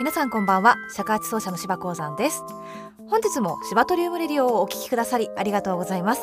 皆さんこんばんは。尺八奏者の柴鉱山です。本日も柴トリウムレディオをお聞きくださりありがとうございます。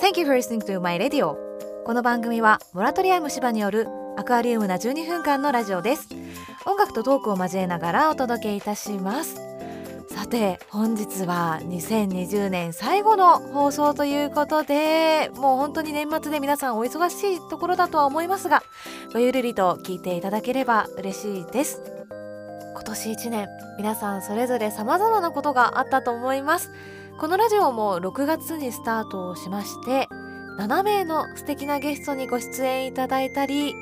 Thank you for listening to my radio. この番組はモラトリアム芝によるアクアリウムな12分間のラジオです。音楽とトークを交えながらお届けいたします。さて本日は2020年最後の放送ということでもう本当に年末で皆さんお忙しいところだとは思いますがごゆるりと聞いていただければ嬉しいです。年1年皆さんそれぞれ様々なことがあったと思います。このラジオも6月にスタートをしまして7名の素敵なゲストにご出演いただいたり、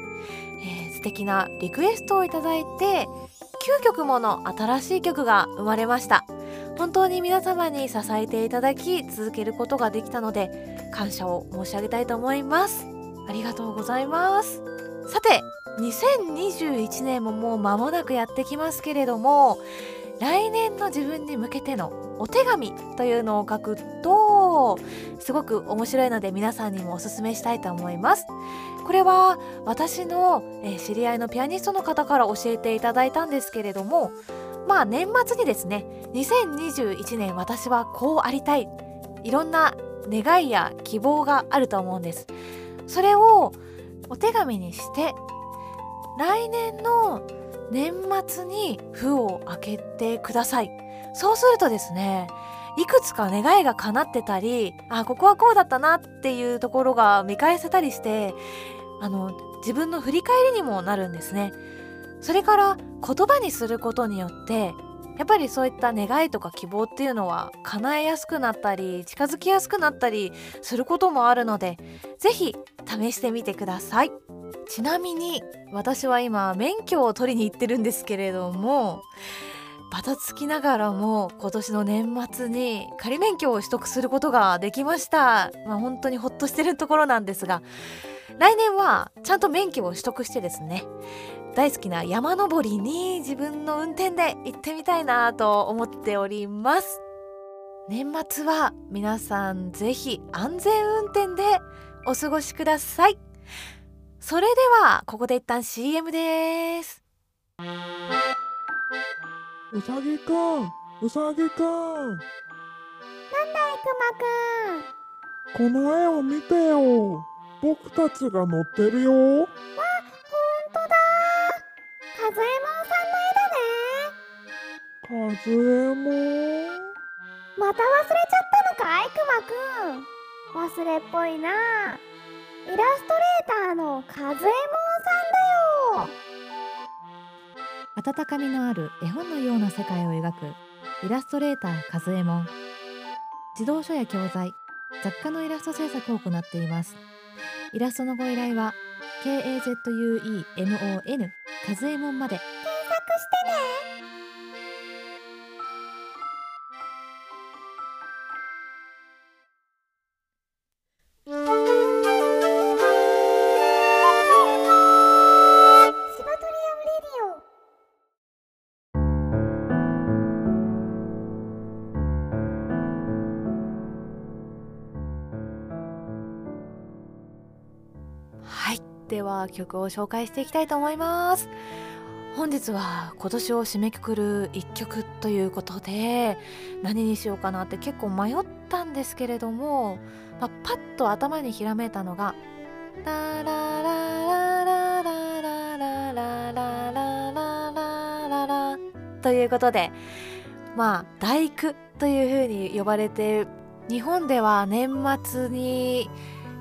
えー、素敵なリクエストをいただいて9曲もの新しい曲が生まれました。本当に皆様に支えていただき続けることができたので感謝を申し上げたいと思います。ありがとうございます。さて2021年ももう間もなくやってきますけれども来年の自分に向けてのお手紙というのを書くとすごく面白いので皆さんにもおすすめしたいと思います。これは私の、知り合いのピアニストの方から教えていただいたんですけれどもまあ年末にですね2021年私はこうありたい。いろんな願いや希望があると思うんです。それをお手紙にして来年の年末に封を開けてください。そうするとですねいくつか願いが叶ってたりあここはこうだったなっていうところが見返せたりしてあの自分の振り返りにもなるんですね。それから言葉にすることによってやっぱりそういった願いとか希望っていうのは叶えやすくなったり近づきやすくなったりすることもあるので是非試してみてください。ちなみに私は今免許を取りに行ってるんですけれどもバタつきながらも今年の年末に仮免許を取得することができましたまあ本当にほっとしてるところなんですが来年はちゃんと免許を取得してですね大好きな山登りに自分の運転で行ってみたいなと思っております。年末は皆さんぜひ安全運転でお過ごしください。それではここで一旦 CM です。うさぎくんうさぎくん。なんだいくまくん。この絵を見てよ僕たちが乗ってるよ。わほんとだ。かずえもんさんの絵だね。かずえもんまた忘れちゃったのか？いくまくん。忘れっぽいな。イラストレーターのかずえもんさんだよ。温かみのある絵本のような世界を描くイラストレーターかずえもん児童書や教材雑貨のイラスト制作を行っていますイラストのご依頼は KAZUEMON カズエモンまで。検索してね。では曲を紹介していきたいと思います。本日は今年を締めくくる一曲ということで何にしようかなって結構迷ったんですけれども、まあ、パッと頭にひらめいたのが「ラララララララララララララ」ということでまあ大工というふうに呼ばれて日本では年末に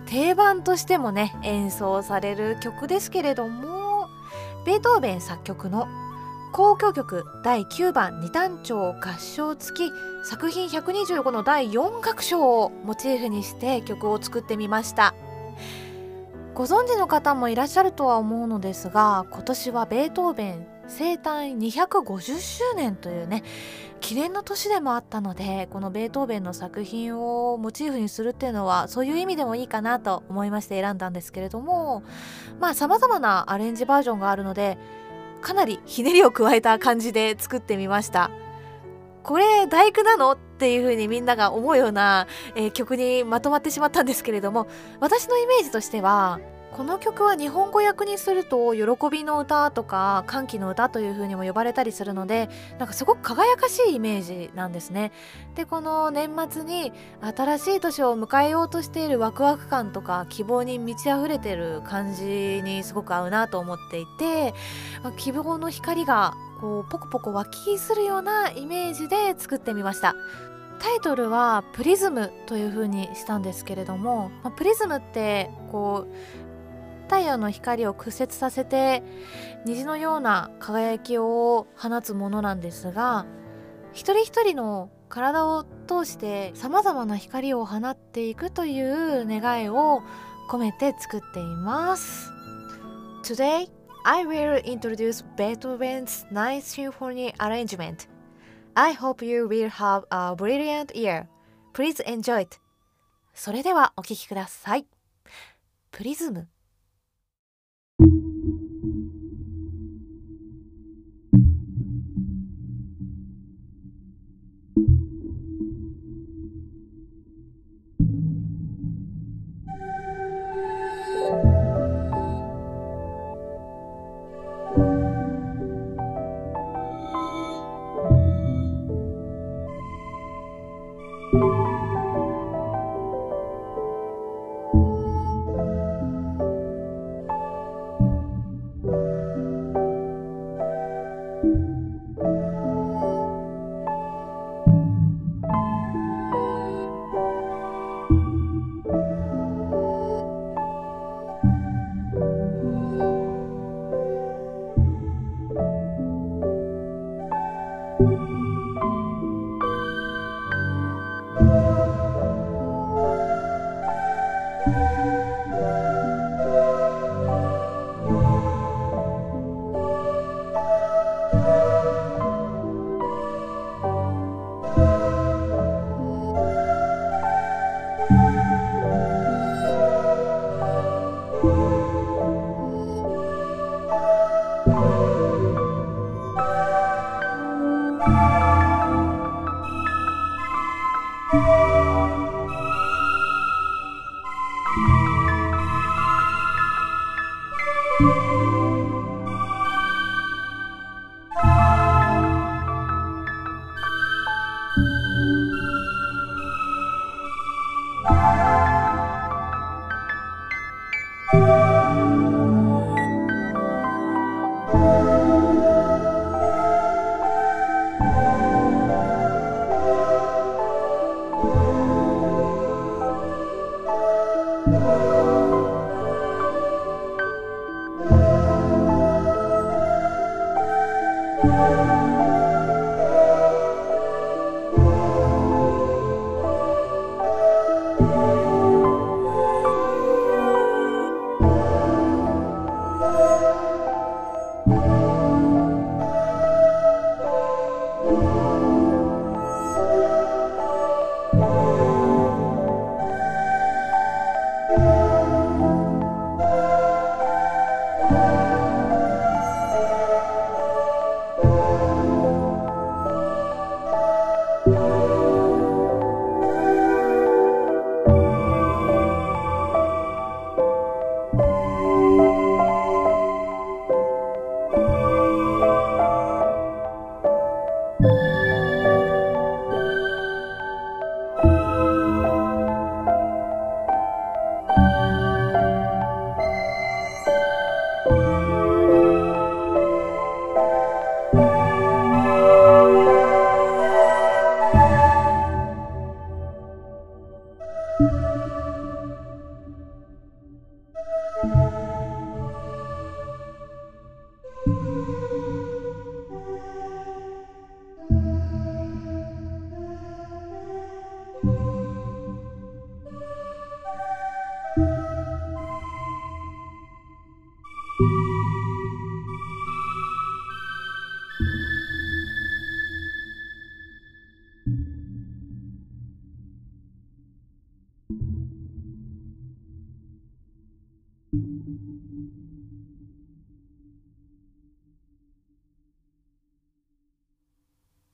定番としてもね演奏される曲ですけれどもベートーベン作曲の交響曲第9番二単調合唱付き作品125の第4楽章をモチーフにして曲を作ってみました。ご存知の方もいらっしゃるとは思うのですが今年はベートーベン生誕250周年というね記念の年でもあったのでこのベートーベンの作品をモチーフにするっていうのはそういう意味でもいいかなと思いまして選んだんですけれどもまあさまざまなアレンジバージョンがあるのでかなりひねりを加えた感じで作ってみました。これ大工なのっていう風にみんなが思うような、えー、曲にまとまってしまったんですけれども私のイメージとしてはこの曲は日本語訳にすると喜びの歌とか歓喜の歌という風にも呼ばれたりするのでなんかすごく輝かしいイメージなんですね。でこの年末に新しい年を迎えようとしているワクワク感とか希望に満ち溢れてる感じにすごく合うなと思っていて希望の光がこうポコポコ湧きするようなイメージで作ってみました。タイトルはプリズムという風にしたんですけれども、まあ、プリズムってこう太陽の光を屈折させて虹のような輝きを放つものなんですが一人一人の体を通してさまざまな光を放っていくという願いを込めて作っています Today I will introduce Beethoven's Ninth Symphony arrangement I hope you will have a brilliant year Please enjoy it それではお聴きくださいプリズム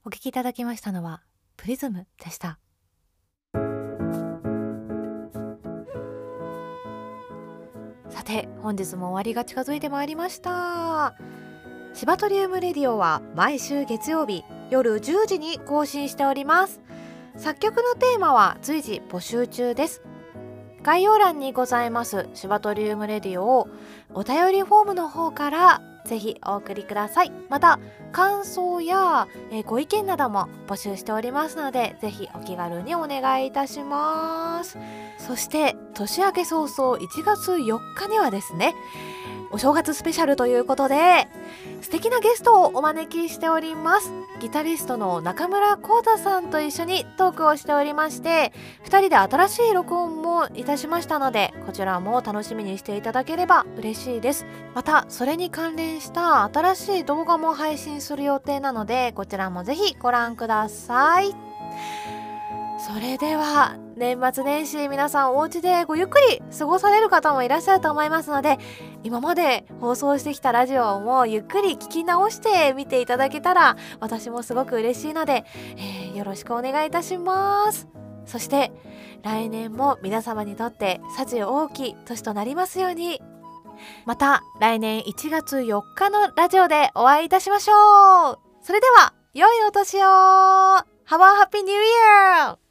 お聴きいただきましたのはプリズムでした。さて本日も終わりが近づいてまいりました。シバトリウムレディオは毎週月曜日夜10時に更新しております。作曲のテーマは随時募集中です。概要欄にございますシバトリウムレディオをお便りフォームの方からぜひお送りください。また感想や、えーご意見なども募集しておりますのでぜひお気軽にお願いいたします。そして年明け早々1月4日にはですねお正月スペシャルということで素敵なゲストをお招きしております。ギタリストの中村浩太さんと一緒にトークをしておりまして2人で新しい録音もいたしましたのでこちらも楽しみにしていただければ嬉しいです。またそれに関連した新しい動画も配信する予定なのでこちらもぜひご覧ください。それでは年末年始皆さんお家でごゆっくり過ごされる方もいらっしゃると思いますので今まで放送してきたラジオもゆっくり聞き直して見ていただけたら私もすごく嬉しいので、えーよろしくお願いいたします。そして来年も皆様にとって幸大きい年となりますように。また来年1月4日のラジオでお会いいたしましょう。それでは良いお年を。Have a happy new year!